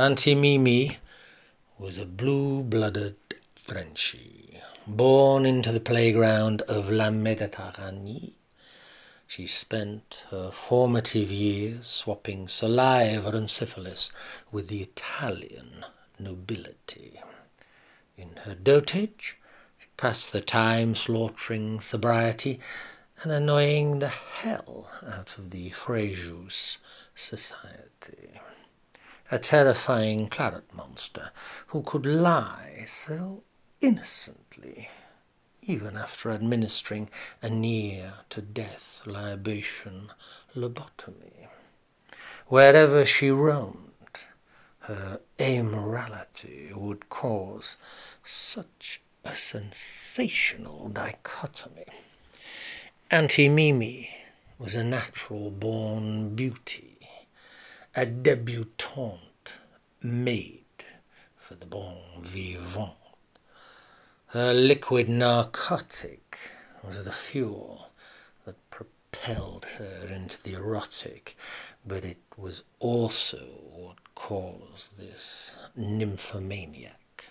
Auntie Mimi was a blue-blooded Frenchie, born into the playground of La Méditerranée. She spent her formative years swapping saliva and syphilis with the Italian nobility. In her dotage, she passed the time slaughtering sobriety and annoying the hell out of the Fréjus society a terrifying claret monster who could lie so innocently, even after administering a near to death libation lobotomy. Wherever she roamed, her amorality would cause such a sensational dichotomy. Auntie Mimi was a natural born beauty a debutante made for the bon vivant. Her liquid narcotic was the fuel that propelled her into the erotic, but it was also what caused this nymphomaniac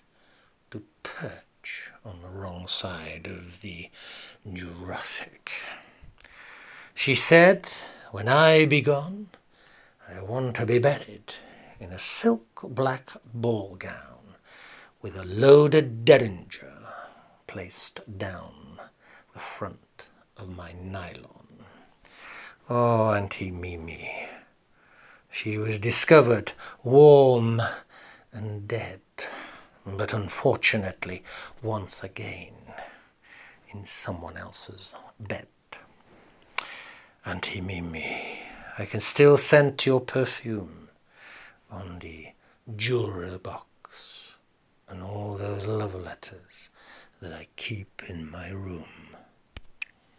to perch on the wrong side of the neurotic. She said, When I be gone, I want to be buried in a silk black ball gown with a loaded derringer placed down the front of my nylon. Oh, Auntie Mimi. She was discovered warm and dead, but unfortunately once again in someone else's bed. Auntie Mimi. I can still scent your perfume on the jewelry box and all those love letters that I keep in my room.